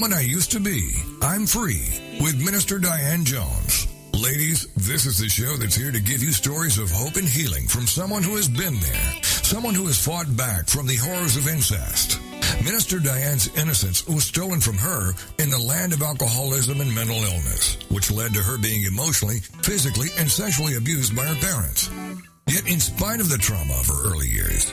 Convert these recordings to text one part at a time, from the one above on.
woman I used to be. I'm free with Minister Diane Jones. Ladies, this is the show that's here to give you stories of hope and healing from someone who has been there, someone who has fought back from the horrors of incest. Minister Diane's innocence was stolen from her in the land of alcoholism and mental illness, which led to her being emotionally, physically, and sexually abused by her parents. Yet, in spite of the trauma of her early years,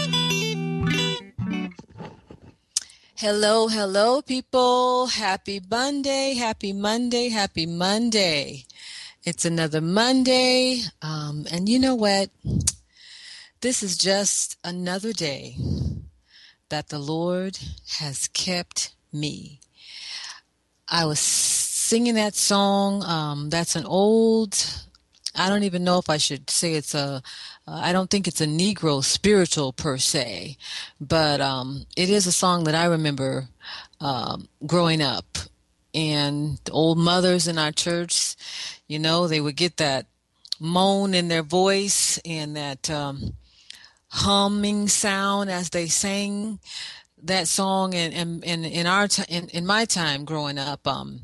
Hello, hello, people. Happy Monday, happy Monday, happy Monday. It's another Monday. Um, and you know what? This is just another day that the Lord has kept me. I was singing that song. Um, that's an old, I don't even know if I should say it's a, uh, I don't think it's a Negro spiritual per se, but um, it is a song that I remember um, growing up. And old mothers in our church, you know, they would get that moan in their voice and that um, humming sound as they sang that song. And, and, and in our t- in, in my time growing up, um,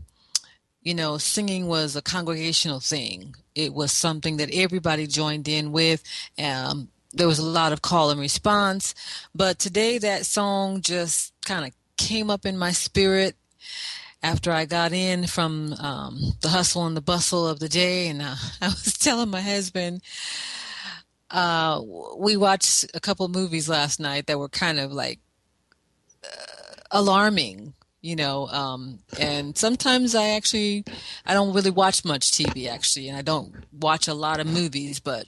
you know, singing was a congregational thing. It was something that everybody joined in with. Um, there was a lot of call and response. But today, that song just kind of came up in my spirit after I got in from um, the hustle and the bustle of the day. And uh, I was telling my husband, uh, we watched a couple movies last night that were kind of like uh, alarming you know um, and sometimes i actually i don't really watch much tv actually and i don't watch a lot of movies but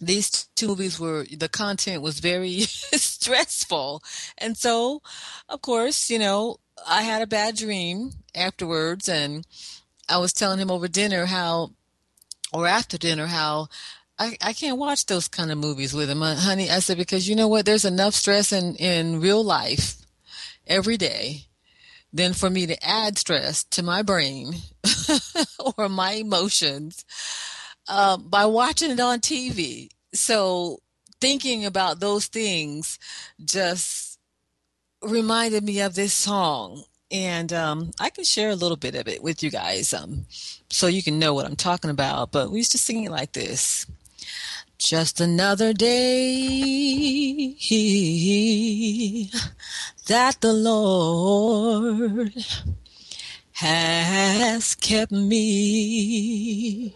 these two movies were the content was very stressful and so of course you know i had a bad dream afterwards and i was telling him over dinner how or after dinner how I, I can't watch those kind of movies with him, uh, honey. I said because you know what, there's enough stress in in real life every day than for me to add stress to my brain or my emotions uh, by watching it on TV. So thinking about those things just reminded me of this song. And um, I can share a little bit of it with you guys um, so you can know what I'm talking about. But we used to sing it like this. Just another day that the Lord has kept me.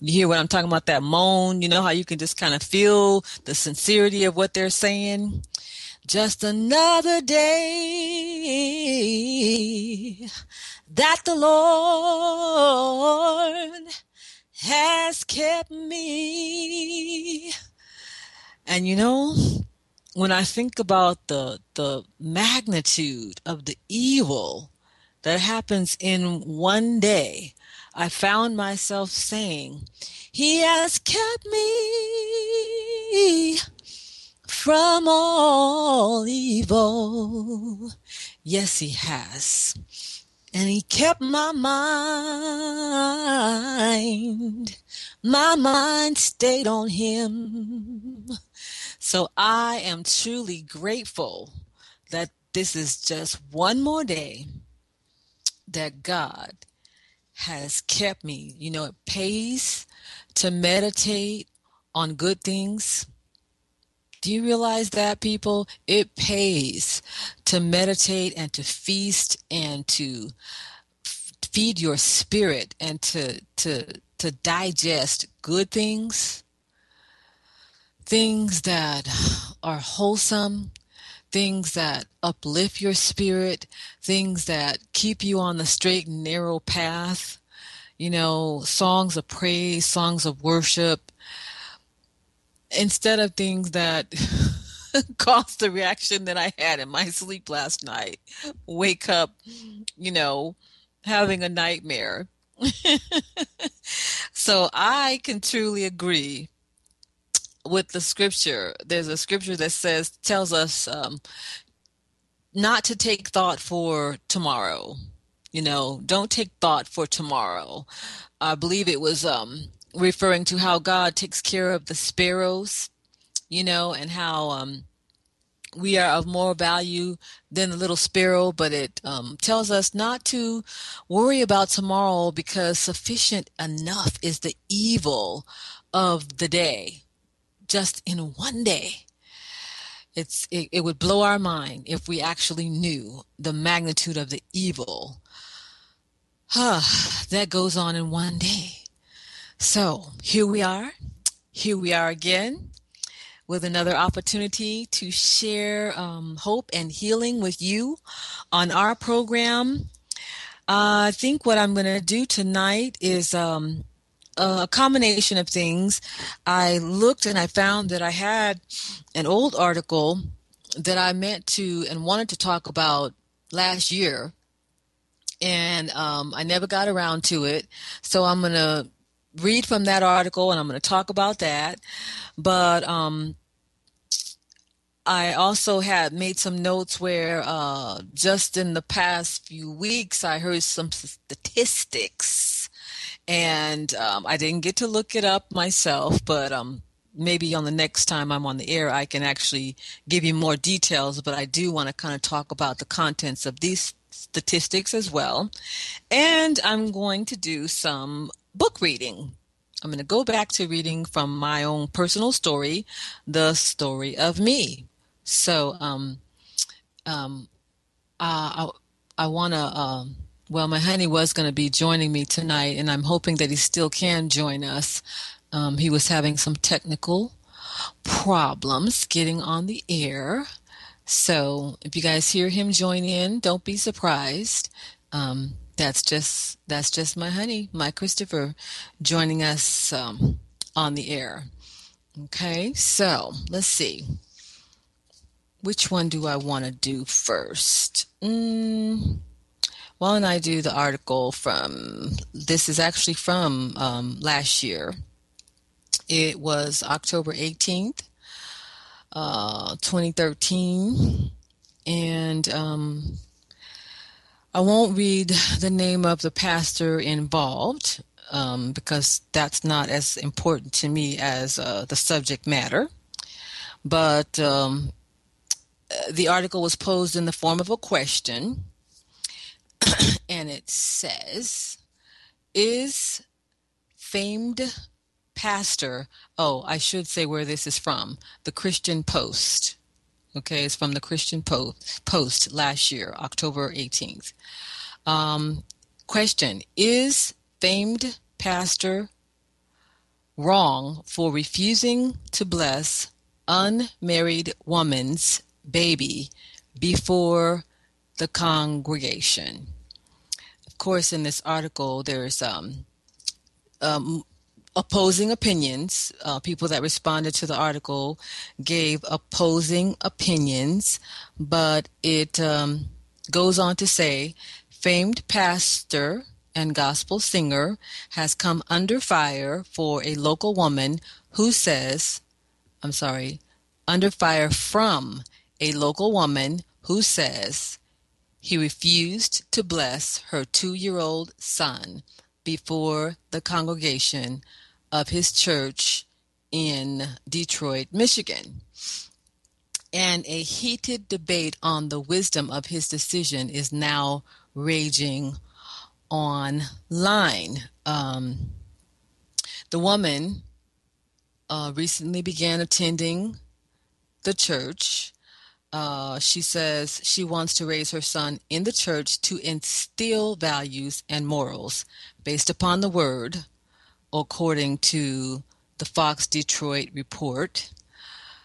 You hear what I'm talking about? That moan, you know how you can just kind of feel the sincerity of what they're saying? Just another day that the Lord has kept me. And you know, when I think about the the magnitude of the evil that happens in one day, I found myself saying, He has kept me from all evil. Yes, He has. And he kept my mind. My mind stayed on him. So I am truly grateful that this is just one more day that God has kept me. You know, it pays to meditate on good things do you realize that, people? It pays to meditate and to feast and to feed your spirit and to to to digest good things, things that are wholesome, things that uplift your spirit, things that keep you on the straight and narrow path. You know, songs of praise, songs of worship, instead of things that caused the reaction that I had in my sleep last night, wake up, you know, having a nightmare. so I can truly agree with the scripture. There's a scripture that says tells us um, not to take thought for tomorrow. You know, don't take thought for tomorrow. I believe it was um, referring to how God takes care of the sparrows, you know, and how um, we are of more value than the little sparrow, but it um, tells us not to worry about tomorrow because sufficient enough is the evil of the day just in one day. It's it, it would blow our mind if we actually knew the magnitude of the evil huh, that goes on in one day. So here we are. Here we are again with another opportunity to share um, hope and healing with you on our program. Uh, I think what I'm going to do tonight is um, a combination of things. I looked and I found that I had an old article that I meant to and wanted to talk about last year. And um, I never got around to it. So I'm going to read from that article and I'm going to talk about that. But um, I also had made some notes where uh, just in the past few weeks I heard some statistics, and um, I didn't get to look it up myself, but um, maybe on the next time I'm on the air I can actually give you more details. But I do want to kind of talk about the contents of these statistics as well, and I'm going to do some book reading. I'm going to go back to reading from my own personal story, The Story of Me. So, um, um, uh, I, I want to, um, well, my honey was going to be joining me tonight, and I'm hoping that he still can join us. Um, he was having some technical problems getting on the air. So if you guys hear him join in, don't be surprised. Um, that's just that's just my honey, my Christopher, joining us um, on the air. Okay, so let's see. Which one do I want to do first? Mm, why don't I do the article from? This is actually from um, last year. It was October eighteenth, uh, 2013, and um, I won't read the name of the pastor involved um, because that's not as important to me as uh, the subject matter. But um, the article was posed in the form of a question, and it says, Is famed pastor, oh, I should say where this is from, the Christian Post. Okay, it's from the Christian Post, Post last year, October 18th. Um, question Is famed pastor wrong for refusing to bless unmarried woman's baby before the congregation? Of course, in this article, there's um, um, opposing opinions. Uh, people that responded to the article gave opposing opinions, but it um, goes on to say famed pastor and gospel singer has come under fire for a local woman who says, I'm sorry, under fire from a local woman who says he refused to bless her two year old son before the congregation of his church in Detroit, Michigan. And a heated debate on the wisdom of his decision is now raging online. Um, the woman uh, recently began attending the church. Uh, she says she wants to raise her son in the church to instill values and morals based upon the word according to the Fox Detroit report.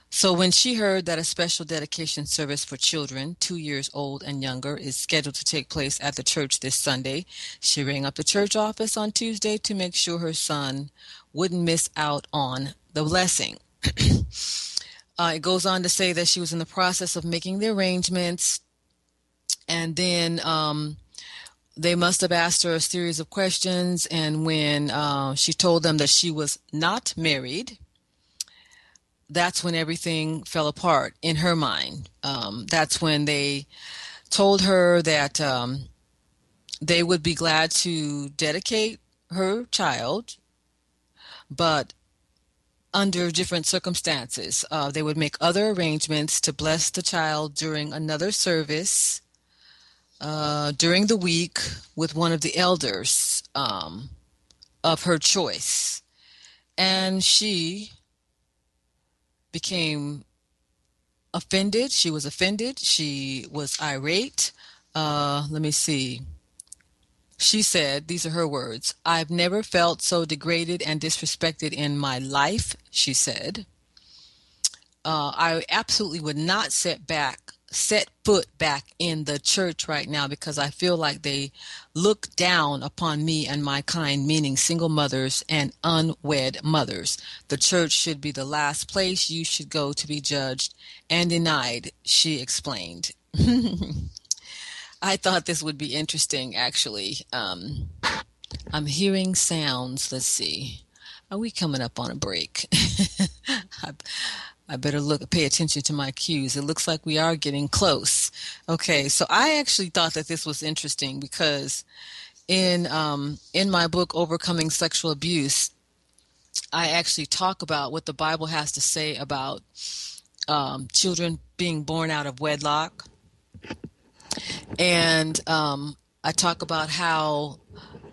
So when she heard that a special dedication service for children two years old and younger is scheduled to take place at the church this Sunday, she rang up the church office on Tuesday to make sure her son wouldn't miss out on the blessing. uh, it goes on to say that she was in the process of making the arrangements, and then um, they must have asked her a series of questions, and when uh, she told them that she was not married, that's when everything fell apart in her mind. Um, that's when they told her that um, they would be glad to dedicate her child, but under different circumstances. Uh, they would make other arrangements to bless the child during another service uh, during the week with one of the elders um, of her choice. And she became offended. She was offended. She was irate. Uh, let me see. She said, these are her words I've never felt so degraded and disrespected in my life, she said. Uh, I absolutely would not set back set foot back in the church right now because I feel like they look down upon me and my kind, meaning single mothers and unwed mothers. The church should be the last place you should go to be judged and denied, she explained. I thought this would be interesting, actually. Um, I'm hearing sounds. Let's see. Are we coming up on a break? I better look, pay attention to my cues. It looks like we are getting close. Okay, so I actually thought that this was interesting because in um, in my book Overcoming Sexual Abuse, I actually talk about what the Bible has to say about um, children being born out of wedlock, and um, I talk about how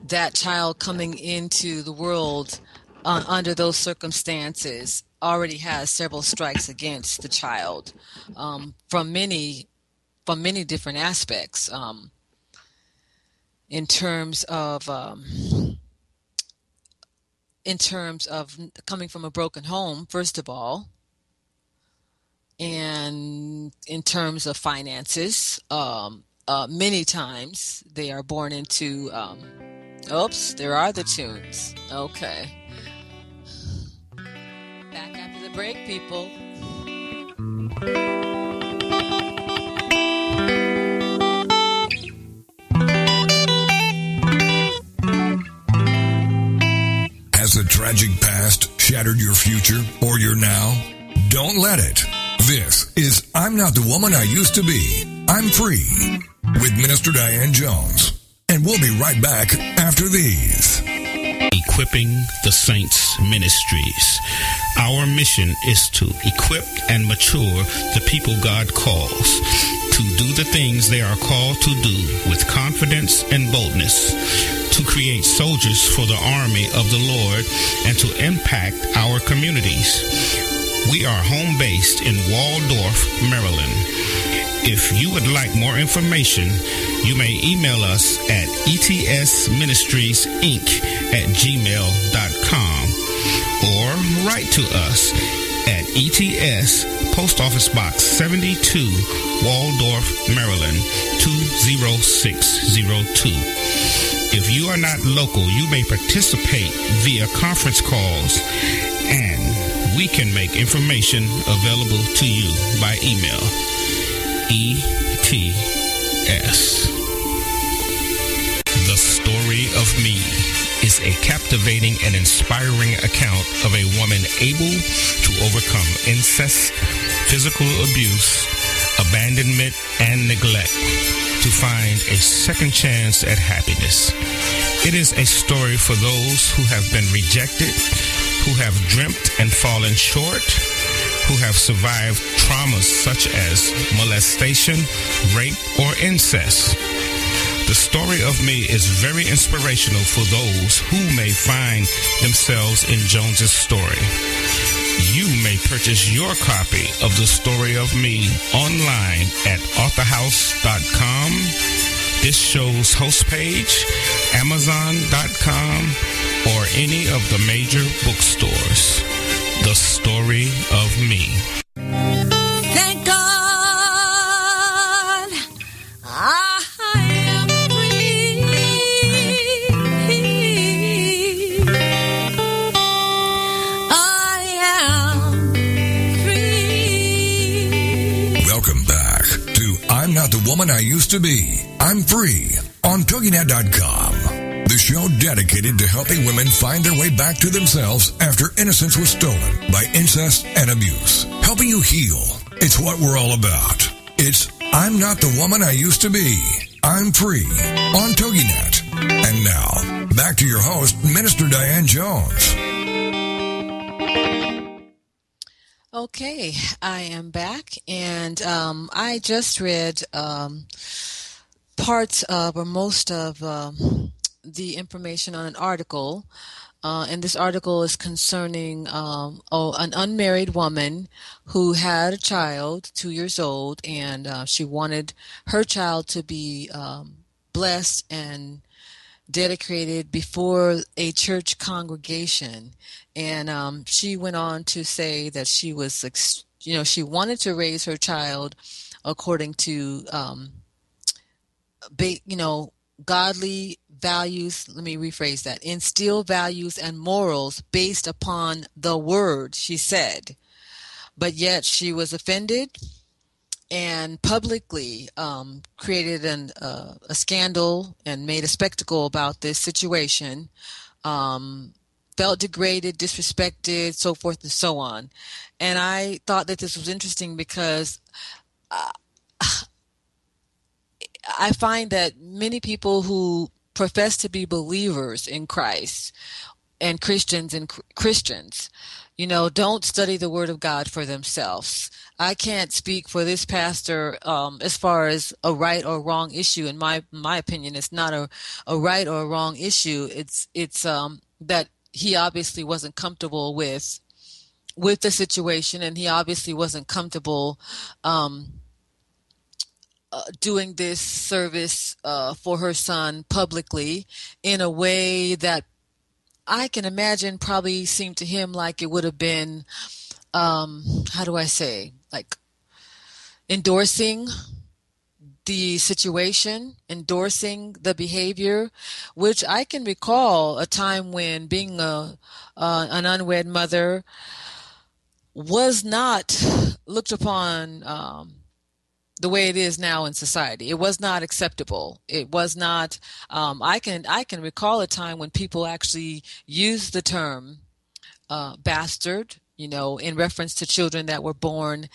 that child coming into the world uh, under those circumstances already has several strikes against the child um, from many from many different aspects um, in terms of um, in terms of coming from a broken home first of all and in terms of finances um, uh, many times they are born into um, oops there are the tunes okay Back after the break, people. Has the tragic past shattered your future or your now? Don't let it. This is I'm Not the Woman I Used to Be. I'm Free with Minister Diane Jones. And we'll be right back after these. Equipping the Saints Ministries. Our mission is to equip and mature the people God calls to do the things they are called to do with confidence and boldness, to create soldiers for the army of the Lord, and to impact our communities. We are home based in Waldorf, Maryland. If you would like more information, you may email us at etsministriesinc at gmail.com or write to us at ETS Post Office Box 72, Waldorf, Maryland 20602. If you are not local, you may participate via conference calls we can make information available to you by email. ETS. The Story of Me is a captivating and inspiring account of a woman able to overcome incest, physical abuse, abandonment, and neglect to find a second chance at happiness. It is a story for those who have been rejected, who have dreamt and fallen short, who have survived traumas such as molestation, rape, or incest. The story of me is very inspirational for those who may find themselves in Jones's story. You may purchase your copy of the story of me online at authorhouse.com, this show's host page, amazon.com, or any of the major bookstores. The story of me. Thank God I am free. I am free. Welcome back to I'm Not the Woman I Used to Be. I'm Free on TogiNet.com. The show dedicated to helping women find their way back to themselves after innocence was stolen by incest and abuse. Helping you heal. It's what we're all about. It's I'm not the woman I used to be. I'm free on TogiNet. And now, back to your host, Minister Diane Jones. Okay, I am back, and um, I just read um, parts of, or most of, um, the information on an article. Uh, and this article is concerning um, oh, an unmarried woman who had a child, two years old, and uh, she wanted her child to be um, blessed and dedicated before a church congregation. And um, she went on to say that she was, you know, she wanted to raise her child according to, um, you know, godly values. Let me rephrase that instill values and morals based upon the word, she said. But yet she was offended and publicly um, created an, uh, a scandal and made a spectacle about this situation, um, felt degraded, disrespected, so forth and so on. And I thought that this was interesting because uh, I find that many people who profess to be believers in Christ and Christians and Christians, you know, don't study the Word of God for themselves. I can't speak for this pastor um, as far as a right or wrong issue. In my my opinion, it's not a, a right or a wrong issue. It's it's um, that he obviously wasn't comfortable with with the situation, and he obviously wasn't comfortable um, uh, doing this service uh, for her son publicly in a way that I can imagine probably seemed to him like it would have been, um, how do I say, like endorsing the situation, endorsing the behavior, which I can recall a time when being a uh, an unwed mother was not looked upon um, the way it is now in society. It was not acceptable. It was not. Um, I can I can recall a time when people actually used the term uh, bastard, you know, in reference to children that were born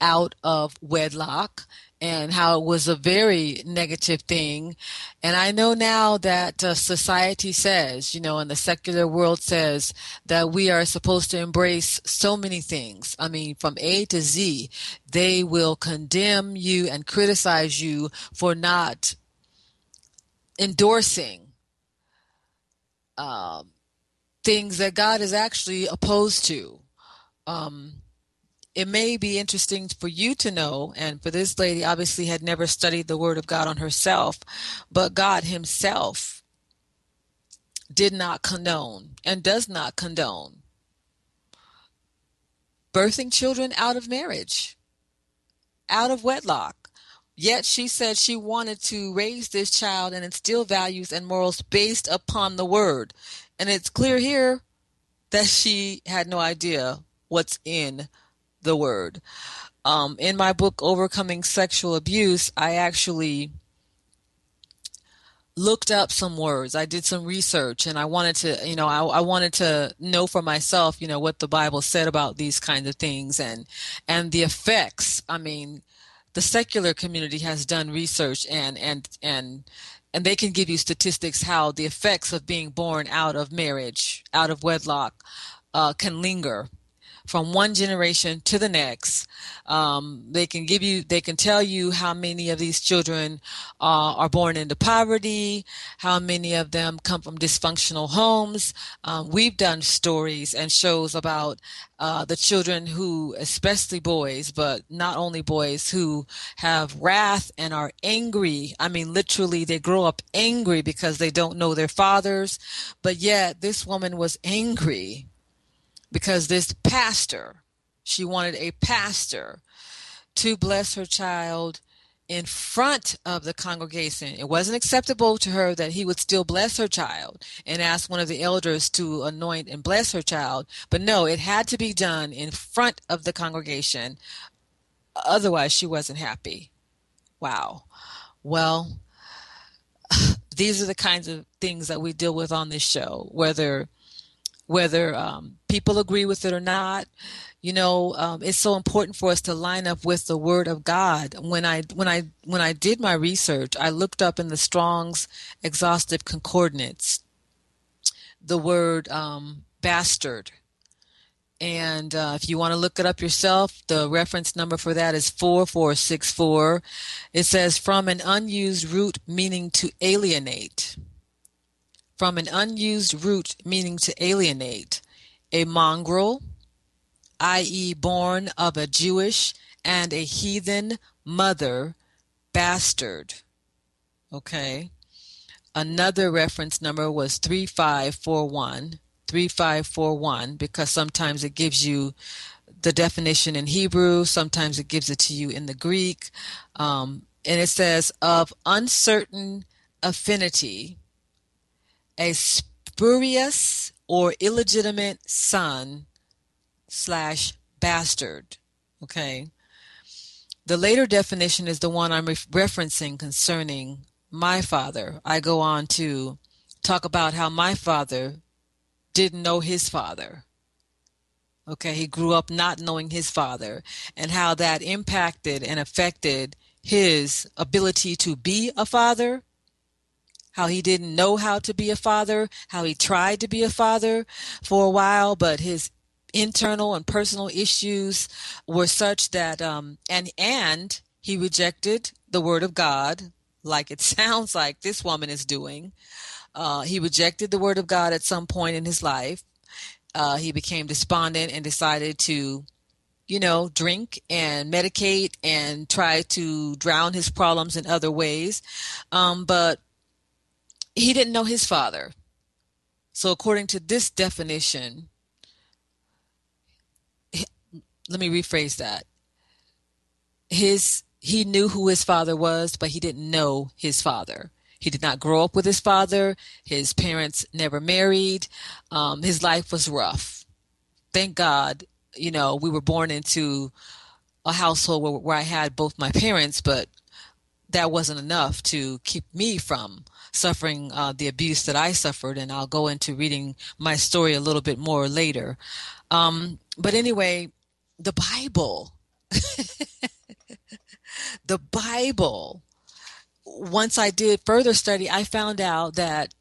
out of wedlock and how it was a very negative thing. And I know now that uh, society says, you know, and the secular world says that we are supposed to embrace so many things. I mean, from A to Z, they will condemn you and criticize you for not endorsing um, things that God is actually opposed to. Um, it may be interesting for you to know, and for this lady, obviously had never studied the Word of God on herself, but God Himself did not condone and does not condone birthing children out of marriage, out of wedlock. Yet she said she wanted to raise this child and instill values and morals based upon the Word. And it's clear here that she had no idea what's in the word. Um, in my book, Overcoming Sexual Abuse, I actually looked up some words. I did some research and I wanted to, you know, I, I, wanted to know for myself, you know, what the Bible said about these kinds of things and, and the effects. I mean, the secular community has done research and, and, and, and they can give you statistics how the effects of being born out of marriage, out of wedlock, uh, can linger from one generation to the next. Um, they can give you, they can tell you how many of these children uh, are born into poverty, how many of them come from dysfunctional homes. Um, we've done stories and shows about uh, the children who, especially boys, but not only boys, who have wrath and are angry. I mean, literally, they grow up angry because they don't know their fathers. But yet, this woman was angry because this pastor, she wanted a pastor to bless her child in front of the congregation. It wasn't acceptable to her that he would still bless her child and ask one of the elders to anoint and bless her child. But no, it had to be done in front of the congregation. Otherwise, she wasn't happy. Wow. Well, these are the kinds of things that we deal with on this show, whether whether um, people agree with it or not. You know, um, it's so important for us to line up with the Word of God. When I when I when I did my research, I looked up in the Strong's exhaustive concordance the word um, bastard. And uh, if you want to look it up yourself, the reference number for that is 4464. It says, from an unused root meaning to alienate. From an unused root meaning to alienate. A mongrel, i.e., born of a Jewish and a heathen mother, bastard. Okay. Another reference number was 3541. 3541 because sometimes it gives you the definition in Hebrew, sometimes it gives it to you in the Greek. Um, and it says, of uncertain affinity, a spurious or illegitimate son slash bastard. Okay. The later definition is the one I'm re- referencing concerning my father. I go on to talk about how my father didn't know his father. Okay, he grew up not knowing his father and how that impacted and affected his ability to be a father, how he didn't know how to be a father, how he tried to be a father for a while, but his internal and personal issues were such that um and and he rejected the word of God like it sounds like this woman is doing uh, he rejected the word of God at some point in his life. Uh, he became despondent and decided to, you know, drink and medicate and try to drown his problems in other ways. Um, but he didn't know his father. So, according to this definition, let me rephrase that. His he knew who his father was, but he didn't know his father. He did not grow up with his father. His parents never married. Um, his life was rough. Thank God, you know, we were born into a household where, where I had both my parents, but that wasn't enough to keep me from suffering uh, the abuse that I suffered. And I'll go into reading my story a little bit more later. Um, but anyway, the Bible, the Bible once I did further study, I found out that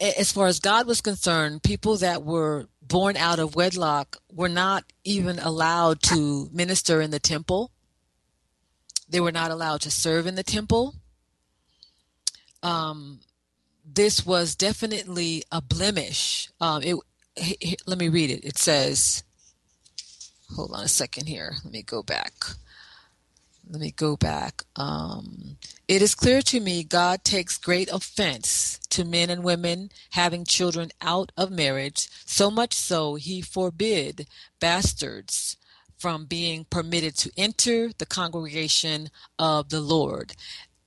as far as God was concerned, people that were born out of wedlock were not even allowed to minister in the temple. They were not allowed to serve in the temple. Um, this was definitely a blemish. Um, it, let me read it. It says, hold on a second here. Let me go back let me go back. Um, it is clear to me God takes great offense to men and women having children out of marriage, so much so he forbid bastards from being permitted to enter the congregation of the Lord.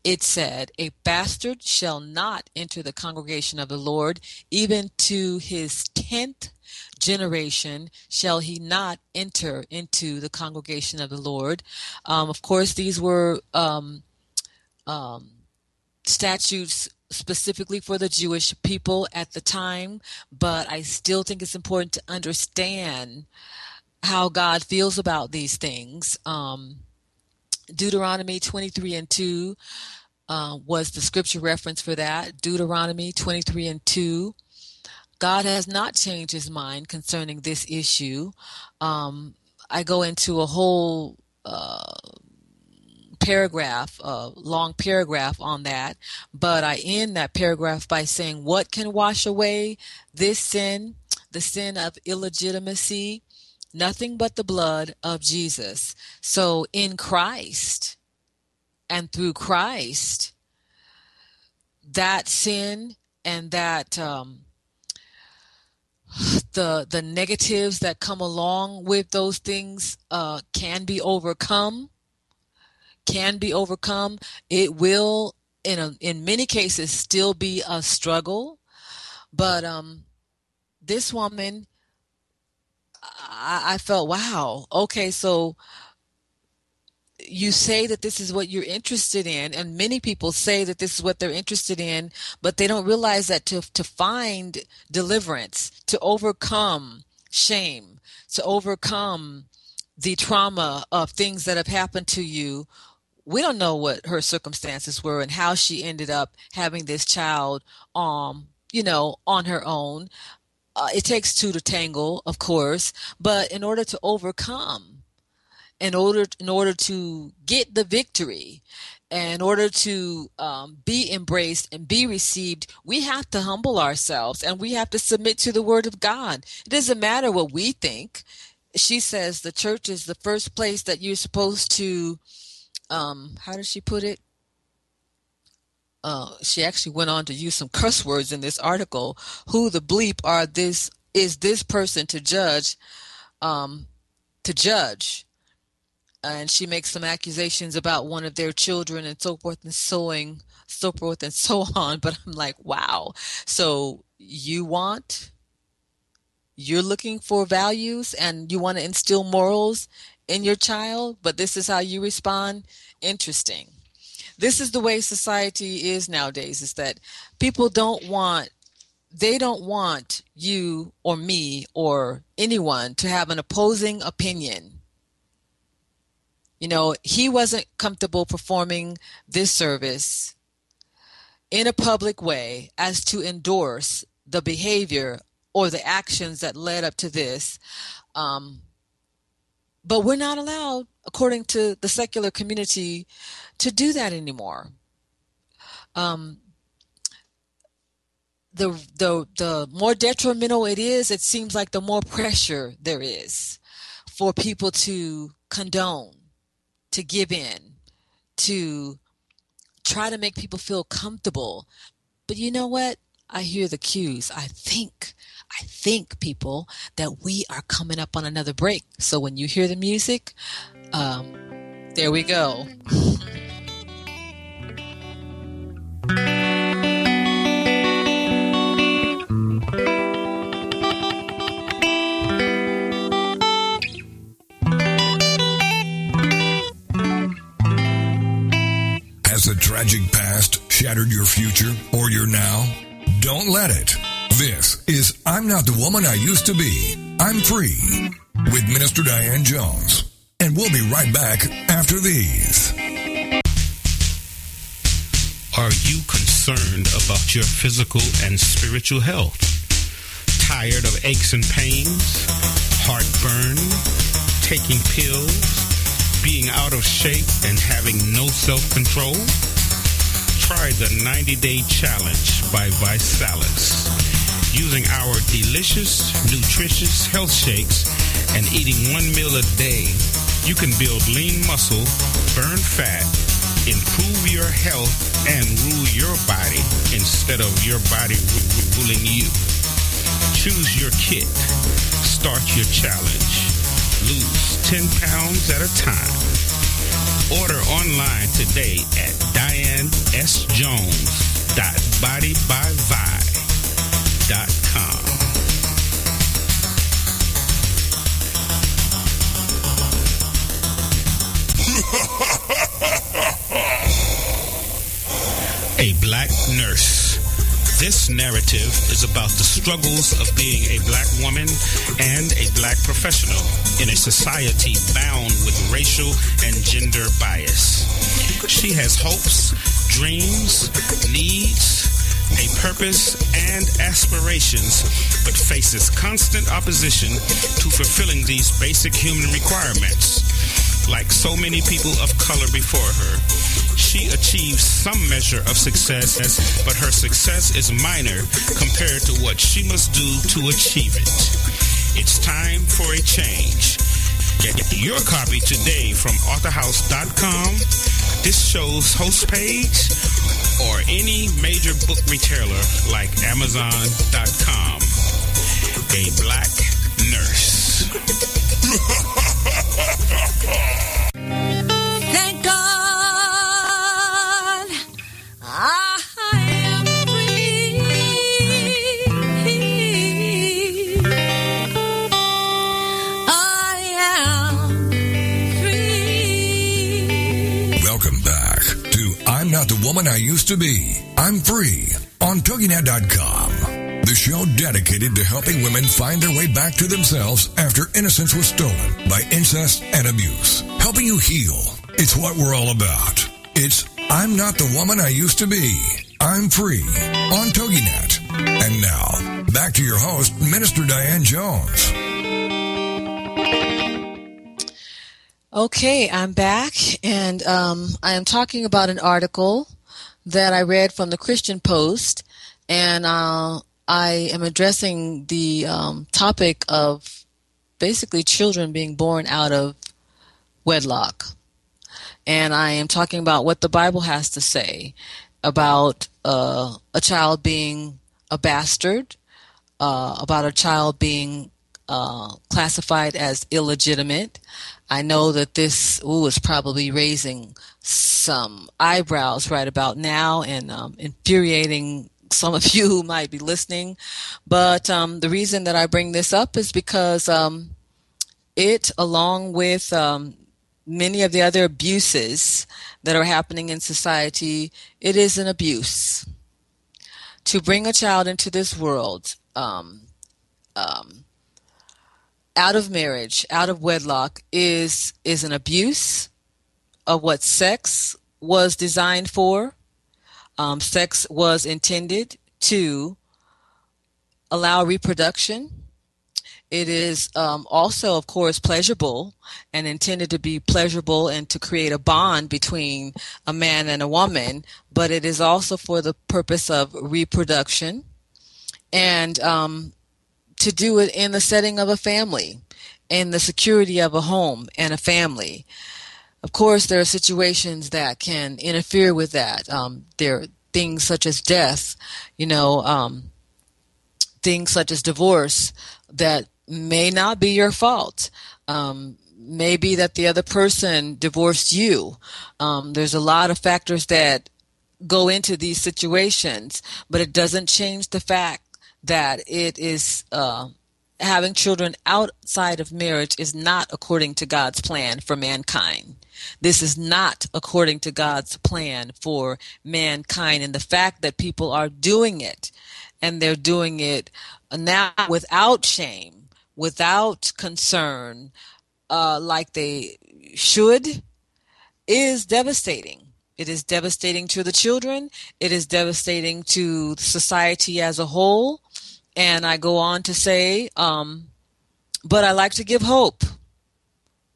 It said, A bastard shall not enter the congregation of the Lord, even to his tenth generation shall he not enter into the congregation of the Lord. Um, of course, these were um, um, statutes specifically for the Jewish people at the time, but I still think it's important to understand how God feels about these things. Um, Deuteronomy 23 and 2 uh, was the scripture reference for that. Deuteronomy 23 and 2 God has not changed his mind concerning this issue. Um, I go into a whole uh, paragraph, a long paragraph on that, but I end that paragraph by saying, What can wash away this sin, the sin of illegitimacy? Nothing but the blood of Jesus. So in Christ and through Christ, that sin and that um, the the negatives that come along with those things uh, can be overcome can be overcome. It will in a, in many cases still be a struggle. But um this woman I, I felt wow okay so you say that this is what you're interested in and many people say that this is what they're interested in but they don't realize that to to find deliverance to overcome shame to overcome the trauma of things that have happened to you we don't know what her circumstances were and how she ended up having this child um you know on her own. Uh, it takes two to tangle of course but in order to overcome in order in order to get the victory in order to um, be embraced and be received, we have to humble ourselves and we have to submit to the word of God. It doesn't matter what we think. She says the church is the first place that you're supposed to, um, how does she put it? Uh, she actually went on to use some curse words in this article. Who the bleep are this is this person to judge, um, to judge? And she makes some accusations about one of their children and so forth and so so forth and so on. But I'm like, wow. So you want, you're looking for values and you want to instill morals in your child, but this is how you respond. Interesting. This is the way society is nowadays, is that people don't want they don't want you or me or anyone to have an opposing opinion you know, he wasn't comfortable performing this service in a public way as to endorse the behavior or the actions that led up to this. Um, but we're not allowed, according to the secular community, to do that anymore. Um, the the the more detrimental it is, it seems like the more pressure there is for people to condone to give in, to try to make people feel comfortable. But you know what? I hear the cues. I think, I think people that we are coming up on another break. So when you hear the music, um, there we go. tragic past shattered your future or your now? Don't let it. This is I'm Not the Woman I Used to Be. I'm Free with Minister Diane Jones. And we'll be right back after these. Are you concerned about your physical and spiritual health? Tired of aches and pains, heartburn, taking pills? being out of shape and having no self-control? Try the 90-day challenge by ViSalus. Using our delicious, nutritious health shakes and eating one meal a day, you can build lean muscle, burn fat, improve your health, and rule your body instead of your body ruling you. Choose your kit. Start your challenge lose 10 pounds at a time. Order online today at dianesjones.bodybyvi.com. a black nurse. This narrative is about the struggles of being a black woman and a black professional in a society bound with racial and gender bias. She has hopes, dreams, needs, a purpose, and aspirations, but faces constant opposition to fulfilling these basic human requirements. Like so many people of color before her, she achieves some measure of success, but her success is minor compared to what she must do to achieve it. It's time for a change. Get your copy today from authorhouse.com, this show's host page, or any major book retailer like amazon.com. A black nurse. Thank God. I am free. I am free. Welcome back to I'm Not the Woman I Used to Be. I'm Free on TogiNet.com. Show dedicated to helping women find their way back to themselves after innocence was stolen by incest and abuse. Helping you heal. It's what we're all about. It's I'm not the woman I used to be. I'm free on TogiNet. And now, back to your host, Minister Diane Jones. Okay, I'm back, and um, I am talking about an article that I read from the Christian Post, and uh, I am addressing the um, topic of basically children being born out of wedlock. And I am talking about what the Bible has to say about uh, a child being a bastard, uh, about a child being uh, classified as illegitimate. I know that this ooh, is probably raising some eyebrows right about now and um, infuriating some of you who might be listening. But um, the reason that I bring this up is because um, it, along with um, many of the other abuses that are happening in society, it is an abuse. To bring a child into this world um, um, out of marriage, out of wedlock, is is an abuse of what sex was designed for. Um, sex was intended to allow reproduction. It is um, also, of course, pleasurable and intended to be pleasurable and to create a bond between a man and a woman, but it is also for the purpose of reproduction and um, to do it in the setting of a family, in the security of a home and a family. Of course, there are situations that can interfere with that. Um, there are things such as death, you know, um, things such as divorce that may not be your fault. Um, maybe that the other person divorced you. Um, there's a lot of factors that go into these situations, but it doesn't change the fact that it is uh, having children outside of marriage is not according to God's plan for mankind. This is not according to God's plan for mankind. And the fact that people are doing it and they're doing it now without shame, without concern, uh, like they should, is devastating. It is devastating to the children. It is devastating to society as a whole. And I go on to say, um, but I like to give hope.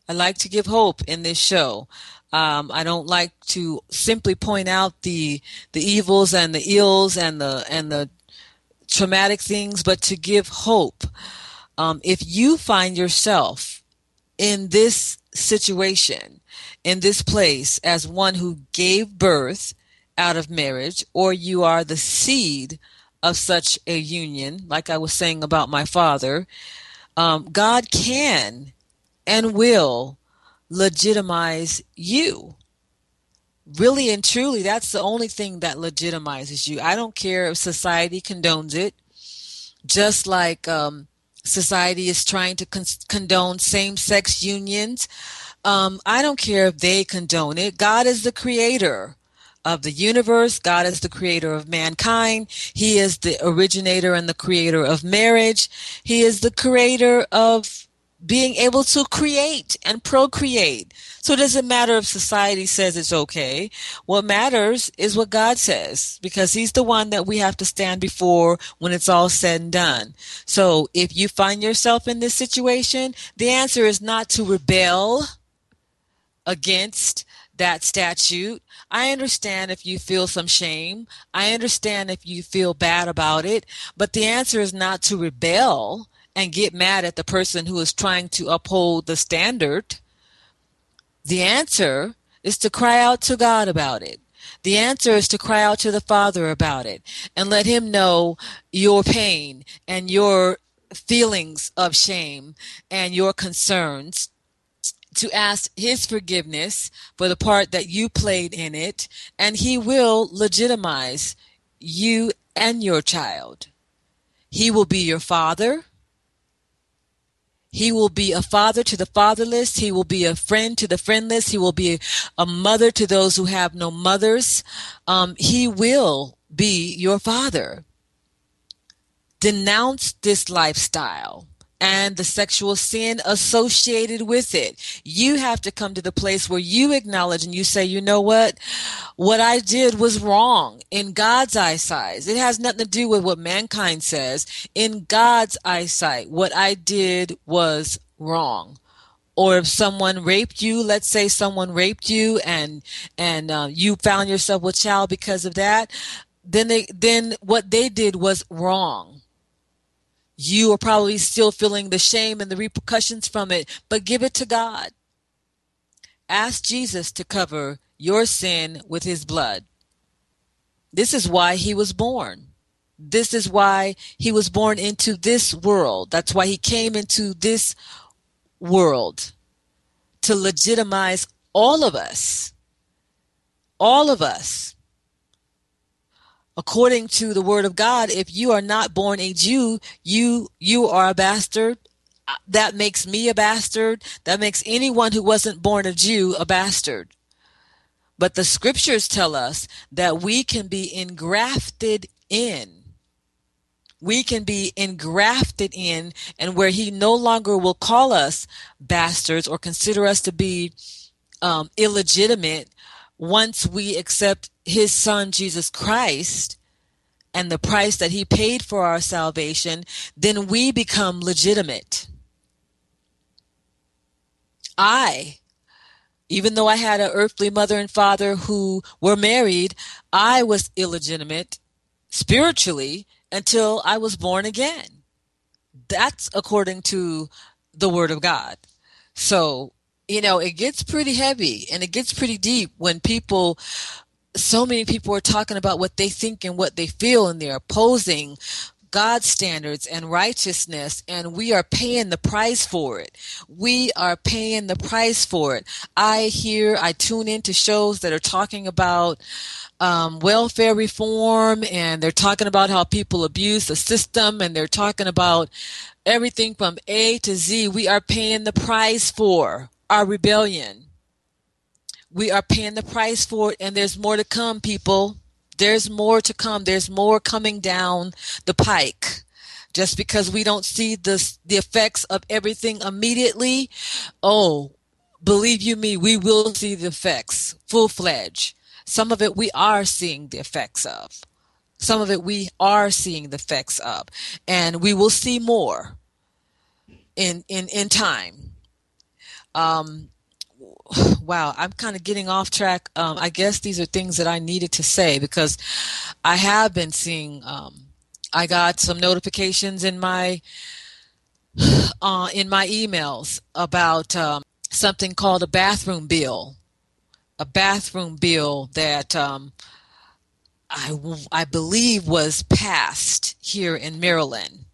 I like to give hope in this show. Um, I don't like to simply point out the the evils and the ills and the and the traumatic things, but to give hope. Um, if you find yourself in this situation, in this place, as one who gave birth out of marriage, or you are the seed of such a union, like I was saying about my father, um, God can and will legitimize you. Really and truly, that's the only thing that legitimizes you. I don't care if society condones it, just like um, society is trying to con- condone same sex unions. Um, I don't care if they condone it. God is the creator of the universe. God is the creator of mankind. He is the originator and the creator of marriage. He is the creator of being able to create and procreate. So it doesn't matter if society says it's okay. What matters is what God says because he's the one that we have to stand before when it's all said and done. So if you find yourself in this situation, the answer is not to rebel against that statute. I understand if you feel some shame. I understand if you feel bad about it. But the answer is not to rebel and get mad at the person who is trying to uphold the standard. The answer is to cry out to God about it. The answer is to cry out to the Father about it and let Him know your pain and your feelings of shame and your concerns to ask his forgiveness for the part that you played in it, and he will legitimize you and your child. He will be your father. He will be a father to the fatherless. He will be a friend to the friendless. He will be a mother to those who have no mothers. Um, he will be your father. Denounce this lifestyle and the sexual sin associated with it. You have to come to the place where you acknowledge and you say, you know what? What I did was wrong in God's eyesight. It has nothing to do with what mankind says. In God's eyesight, what I did was wrong or if someone raped you let's say someone raped you and and uh, you found yourself with child because of that then they then what they did was wrong you are probably still feeling the shame and the repercussions from it, but give it to God. Ask Jesus to cover your sin with his blood. This is why he was born. This is why he was born into this world. That's why he came into this world to legitimize all of us. All of us according to the word of God, if you are not born a Jew, you you are a bastard. That makes me a bastard. That makes anyone who wasn't born a Jew a bastard. But the scriptures tell us that we can be engrafted in. We can be engrafted in, and where he no longer will call us bastards or consider us to be um, illegitimate once we accept his son Jesus Christ and the price that he paid for our salvation, then we become legitimate. I, even though I had an earthly mother and father who were married, I was illegitimate spiritually until I was born again. That's according to the Word of God. So, you know, it gets pretty heavy and it gets pretty deep when people so many people are talking about what they think and what they feel, and they're opposing God's standards and righteousness, and we are paying the price for it. We are paying the price for it. I hear, I tune into shows that are talking about um, welfare reform, and they're talking about how people abuse the system, and they're talking about everything from A to Z. We are paying the price for our rebellion we are paying the price for it and there's more to come people. There's more to come. There's more coming down the pike. Just because we don't see the the effects of everything immediately oh believe you me we will see the effects full fledged some of it we are seeing the effects of. Some of it we are seeing the effects of. And we will see more in in in time. Um wow, I'm kind of getting off track. Um, I guess these are things that I needed to say because I have been seeing. Um, I got some notifications in my uh, in my emails about um, something called a bathroom bill, a bathroom bill that um, I I believe was passed here in Maryland.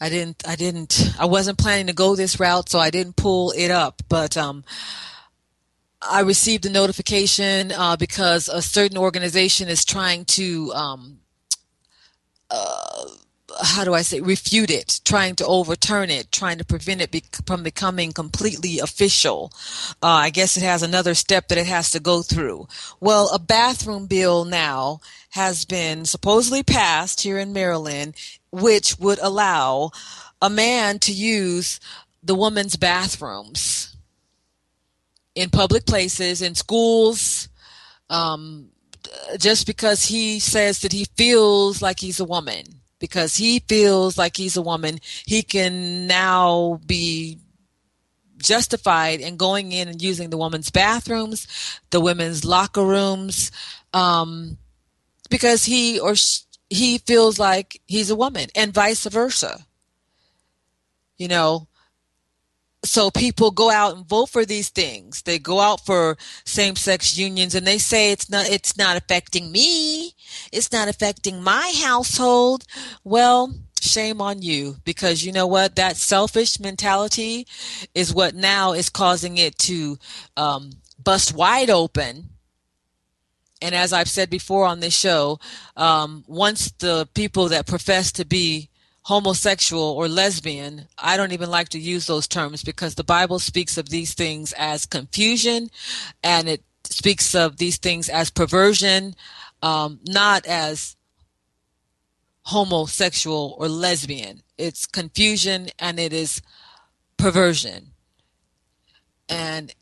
I didn't, I didn't, I wasn't planning to go this route, so I didn't pull it up. But um, I received a notification uh, because a certain organization is trying to, um, uh, how do I say, refute it, trying to overturn it, trying to prevent it be- from becoming completely official. Uh, I guess it has another step that it has to go through. Well, a bathroom bill now has been supposedly passed here in Maryland which would allow a man to use the woman's bathrooms in public places, in schools, um, just because he says that he feels like he's a woman. Because he feels like he's a woman, he can now be justified in going in and using the woman's bathrooms, the women's locker rooms, um, because he or she, he feels like he's a woman and vice versa. You know, so people go out and vote for these things. They go out for same-sex unions and they say it's not it's not affecting me. It's not affecting my household. Well, shame on you because you know what that selfish mentality is what now is causing it to um, bust wide open and as I've said before on this show, um, once the people that profess to be homosexual or lesbian. I don't even like to use those terms because the Bible speaks of these things as confusion and it speaks of these things as perversion, um, not as homosexual or lesbian. It's confusion and it is perversion. And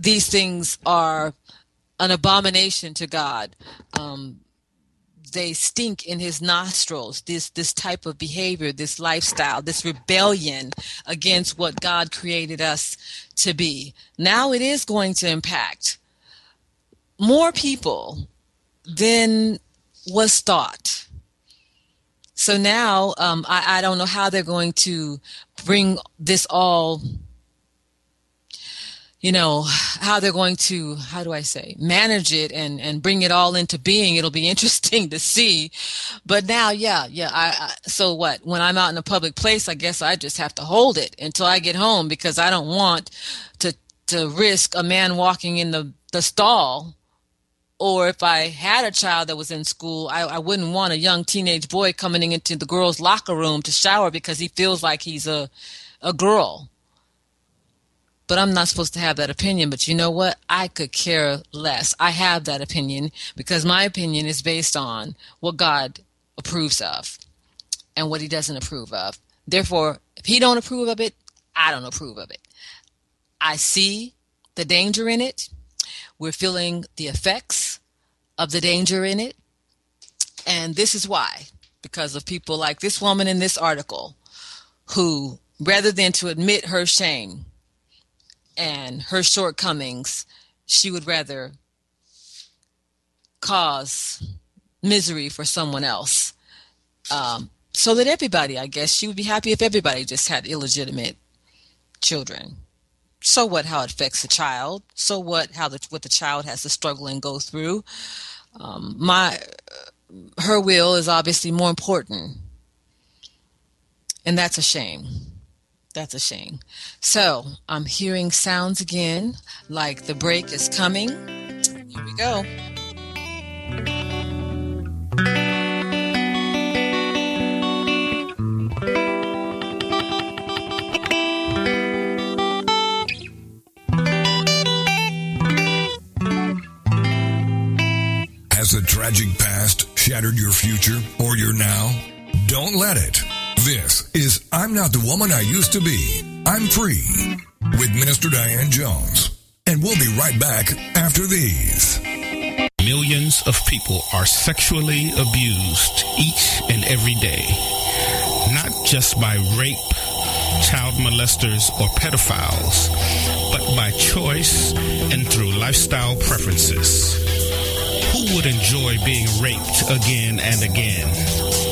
these things are an abomination to God. Um, they stink in his nostrils this this type of behavior this lifestyle this rebellion against what god created us to be now it is going to impact more people than was thought so now um, I, I don't know how they're going to bring this all you know how they're going to how do i say manage it and and bring it all into being. It'll be interesting to see. But now yeah yeah I, I, so what? When i'm out in a public place i guess i just have to hold it until i get home because i don't want to to risk a man walking in the the stall. Or if i had a child that was in school I, I wouldn't want a young teenage boy coming into the girls locker room to shower because he feels like he's a a girl but I'm not supposed to have that opinion. But you know what? I could care less. I have that opinion because my opinion is based on what God approves of and what he doesn't approve of. Therefore, if he don't approve of it, I don't approve of it. I see the danger in it. We're feeling the effects of the danger in it. And this is why, because of people like this woman in this article who, rather than to admit her shame, and her shortcomings, she would rather cause misery for someone else. Um, so that everybody, I guess, she would be happy if everybody just had illegitimate children. So what? How it affects the child? So what? How the what the child has to struggle and go through? Um, my her will is obviously more important, and that's a shame. That's a shame. So I'm hearing sounds again, like the break is coming. Here we go. Has the tragic past shattered your future or your now? Don't let it. This is I'm Not the Woman I Used to Be. I'm Free with Minister Diane Jones. And we'll be right back after these. Millions of people are sexually abused each and every day, not just by rape, child molesters, or pedophiles, but by choice and through lifestyle preferences. Who would enjoy being raped again and again?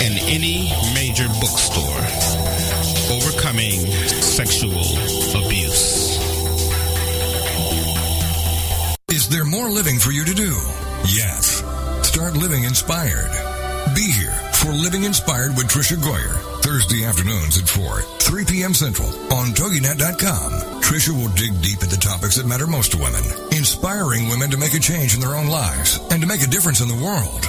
and any major bookstore. Overcoming Sexual Abuse. Is there more living for you to do? Yes. Start living inspired. Be here for Living Inspired with Tricia Goyer, Thursday afternoons at 4, 3 p.m. Central on TogiNet.com. Tricia will dig deep into topics that matter most to women, inspiring women to make a change in their own lives and to make a difference in the world,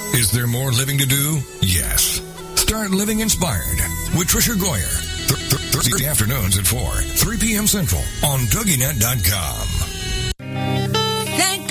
Is there more living to do? Yes. Start living inspired with Tricia Goyer. Th- th- Thursday afternoons at 4, 3 p.m. Central on. Thank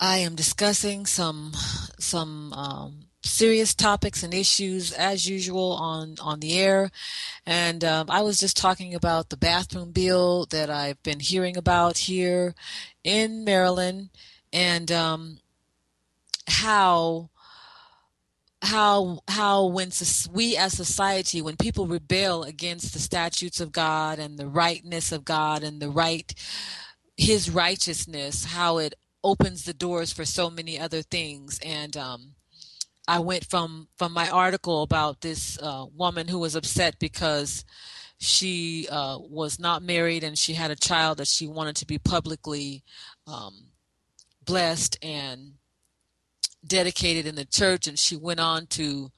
I am discussing some some um, serious topics and issues as usual on on the air. And um, I was just talking about the bathroom bill that I've been hearing about here in Maryland, and um, how how how when we as society when people rebel against the statutes of God and the rightness of God and the right his righteousness how it opens the doors for so many other things. And um, I went from from my article about this uh, woman who was upset because she uh, was not married and she had a child that she wanted to be publicly um, blessed and dedicated in the church, and she went on to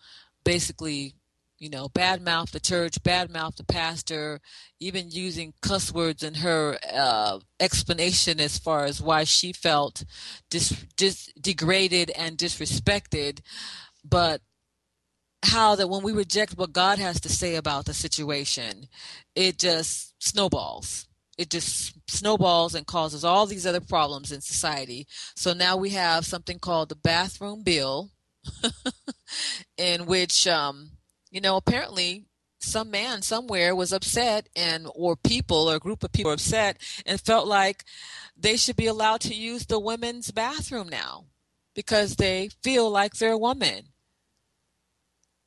basically, you know, badmouth the church, badmouth the pastor, even using cuss words in her uh, explanation as far as why she felt dis, dis, degraded and disrespected. But how that when we reject what God has to say about the situation, it just snowballs it just snowballs and causes all these other problems in society. So now we have something called the bathroom bill, in which, um, you know, apparently some man somewhere was upset and or people or a group of people upset and felt like they should be allowed to use the women's bathroom now because they feel like they're a woman.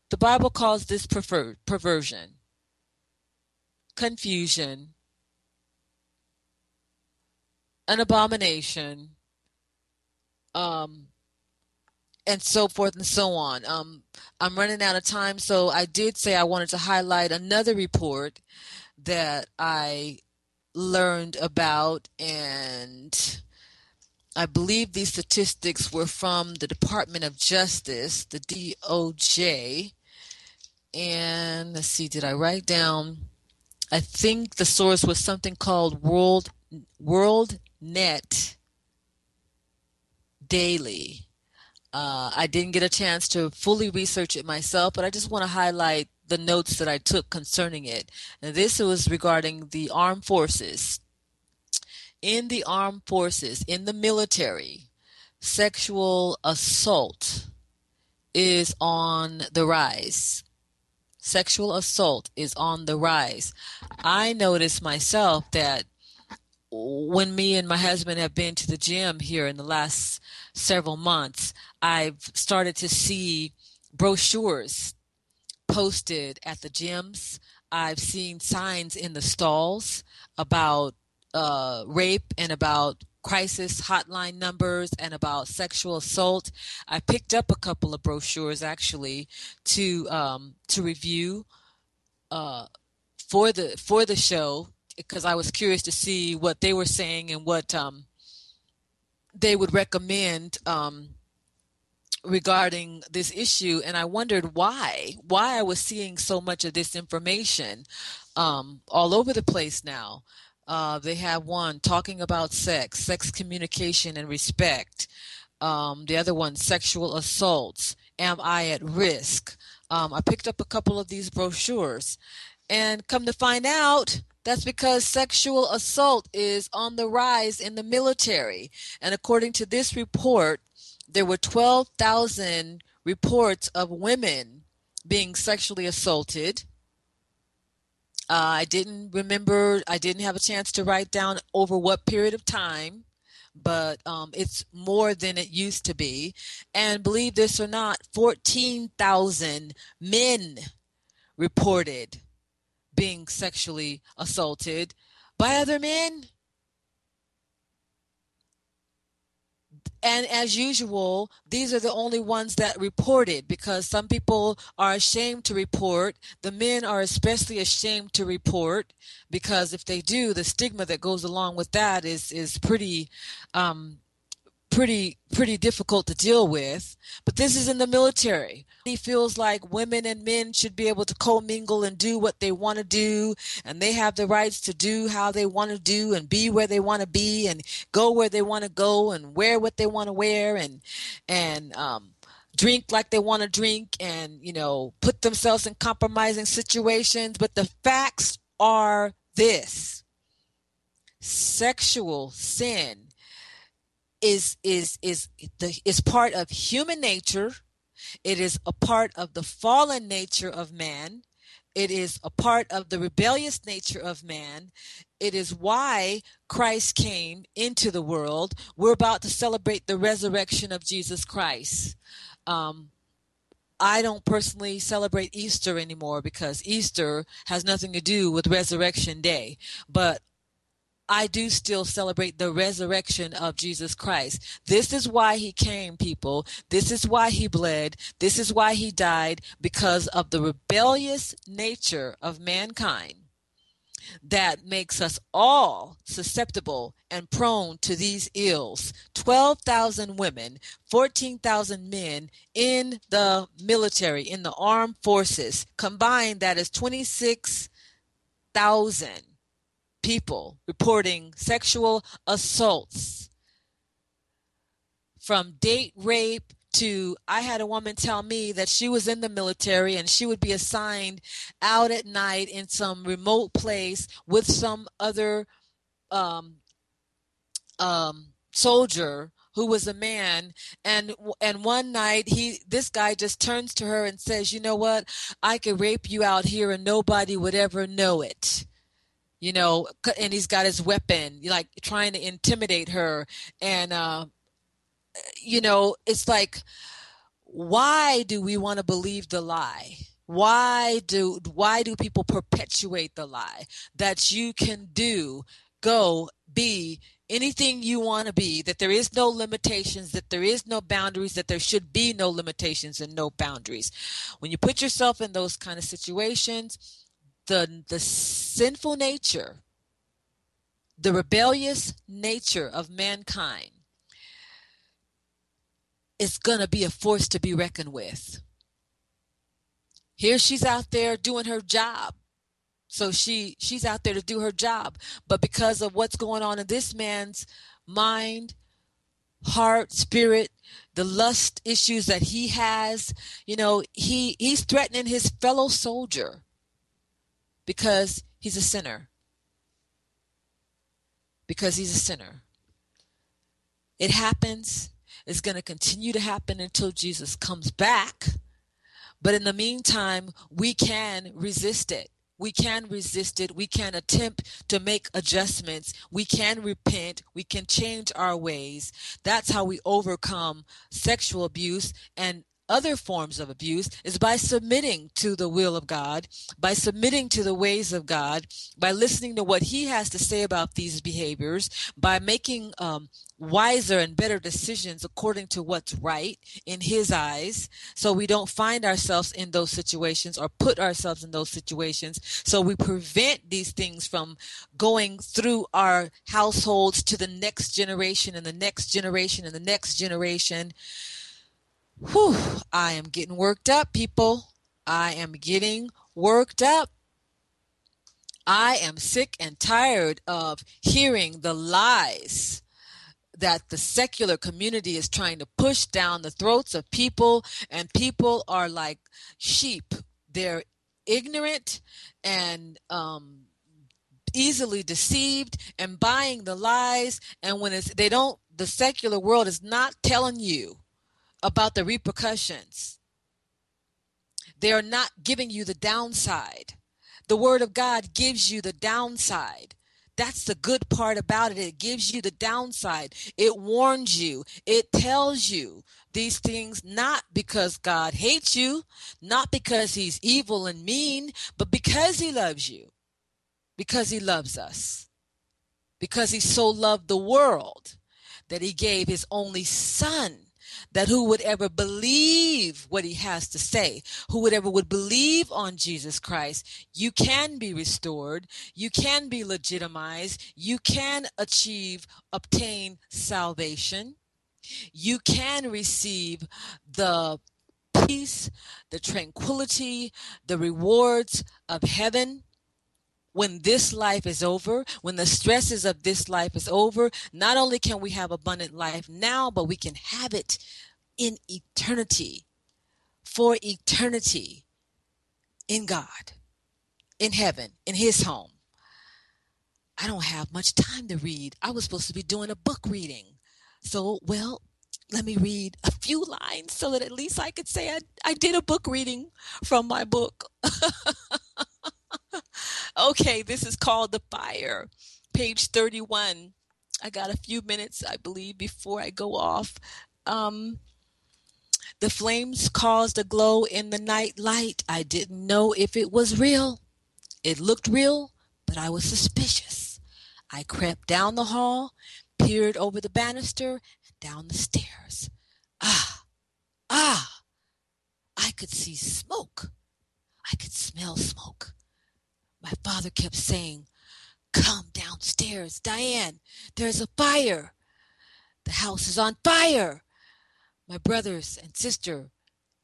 The Bible calls this perver- perversion, confusion, an abomination, um, and so forth and so on. Um, I'm running out of time, so I did say I wanted to highlight another report that I learned about, and I believe these statistics were from the Department of Justice, the DOJ. And let's see, did I write down? I think the source was something called World World net daily. Uh, I didn't get a chance to fully research it myself, but I just want to highlight the notes that I took concerning it. And this was regarding the armed forces. In the armed forces, in the military, sexual assault is on the rise. Sexual assault is on the rise. I noticed myself that when me and my husband have been to the gym here in the last several months, I've started to see brochures posted at the gyms. I've seen signs in the stalls about uh, rape and about crisis hotline numbers and about sexual assault. I picked up a couple of brochures actually to um, to review uh, for the for the show because I was curious to see what they were saying and what um, they would recommend um, regarding this issue. And I wondered why, why I was seeing so much of this information um, all over the place now. Uh, they have one talking about sex, sex communication and respect. Um, the other one, sexual assaults. Am I at risk? Um, I picked up a couple of these brochures, and come to find out, that's because sexual assault is on the rise in the military. And according to this report, there were 12,000 reports of women being sexually assaulted. Uh, I didn't remember, I didn't have a chance to write down over what period of time, but um, it's more than it used to be. And believe this or not, 14,000 men reported being sexually assaulted by other men. And as usual, these are the only ones that reported because some people are ashamed to report. The men are especially ashamed to report because if they do, the stigma that goes along with that is is pretty um, pretty pretty difficult to deal with but this is in the military. He feels like women and men should be able to commingle and do what they want to do and they have the rights to do how they want to do and be where they want to be and go where they want to go and wear what they want to wear and and um drink like they want to drink and you know put themselves in compromising situations. But the facts are this. Sexual sin is is is the is part of human nature. It is a part of the fallen nature of man. It is a part of the rebellious nature of man. It is why Christ came into the world. We're about to celebrate the resurrection of Jesus Christ. Um, I don't personally celebrate Easter anymore because Easter has nothing to do with Resurrection Day. But I do still celebrate the resurrection of Jesus Christ. This is why he came, people. This is why he bled. This is why he died because of the rebellious nature of mankind that makes us all susceptible and prone to these ills. 12,000 women, 14,000 men in the military, in the armed forces. Combined, that is 26,000 people reporting sexual assaults. From date rape to I had a woman tell me that she was in the military and she would be assigned out at night in some remote place with some other um, um, soldier who was a man. And and one night he this guy just turns to her and says you know what? I could rape you out here and nobody would ever know it you know and he's got his weapon like trying to intimidate her and uh you know, it's like, why do we want to believe the lie? Why do why do people perpetuate the lie that you can do, go, be anything you want to be, that there is no limitations, that there is no boundaries, that there should be no limitations and no boundaries. When you put yourself in those kind of situations, the the sinful nature, the rebellious nature of mankind is going to be a force to be reckoned with. Here she's out there doing her job. So she she's out there to do her job, but because of what's going on in this man's mind, heart, spirit, the lust issues that he has, you know, he he's threatening his fellow soldier because he's a sinner. Because he's a sinner. It happens It's going to continue to happen until Jesus comes back. But in the meantime, we can resist it. We can resist it. We can attempt to make adjustments. We can repent. We can change our ways. That's how we overcome sexual abuse and other forms of abuse is by submitting to the will of God, by submitting to the ways of God, by listening to what He has to say about these behaviors, by making um, wiser and better decisions according to what's right in His eyes, so we don't find ourselves in those situations or put ourselves in those situations. So we prevent these things from going through our households to the next generation and the next generation and the next generation Whew, I am getting worked up, people. I am getting worked up. I am sick and tired of hearing the lies that the secular community is trying to push down the throats of people, and people are like sheep. They're ignorant and um, easily deceived and buying the lies. And when it's, they don't, the secular world is not telling you about the repercussions. They are not giving you the downside. The Word of God gives you the downside. That's the good part about it. It gives you the downside. It warns you. It tells you these things not because God hates you, not because He's evil and mean, but because He loves you, because He loves us, because He so loved the world that He gave His only Son that who would ever believe what he has to say, who would ever would believe on Jesus Christ, you can be restored, you can be legitimized, you can achieve, obtain salvation. You can receive the peace, the tranquility, the rewards of heaven when this life is over, when the stresses of this life is over, not only can we have abundant life now, but we can have it in eternity, for eternity in God, in heaven, in His home. I don't have much time to read. I was supposed to be doing a book reading. So, well, let me read a few lines so that at least I could say I, I did a book reading from my book. okay, this is called The Fire, page 31. I got a few minutes, I believe, before I go off. Um, the flames caused a glow in the night light. I didn't know if it was real. It looked real, but I was suspicious. I crept down the hall, peered over the banister, and down the stairs. Ah, ah! I could see smoke. I could smell smoke. My father kept saying, Come downstairs, Diane. There's a fire. The house is on fire. My brothers and sister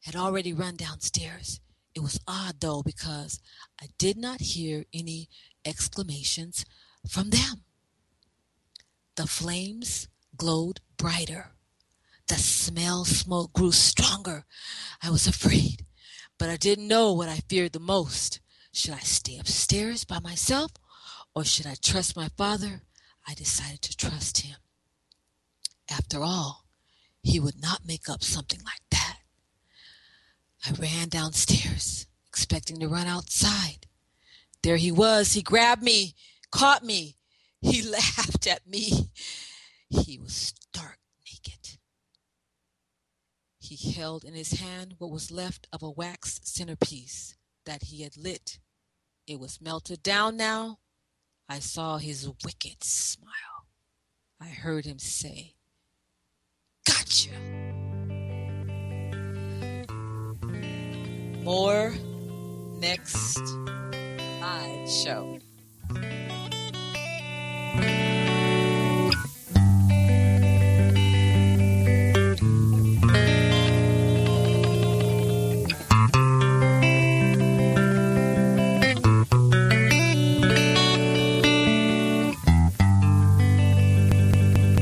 had already run downstairs. It was odd, though, because I did not hear any exclamations from them. The flames glowed brighter. The smell smoke grew stronger. I was afraid, but I didn't know what I feared the most. Should I stay upstairs by myself or should I trust my father? I decided to trust him. After all, he would not make up something like that. I ran downstairs, expecting to run outside. There he was. He grabbed me, caught me. He laughed at me. He was stark naked. He held in his hand what was left of a wax centerpiece that he had lit. It was melted down now. I saw his wicked smile. I heard him say, Gotcha. More next live show.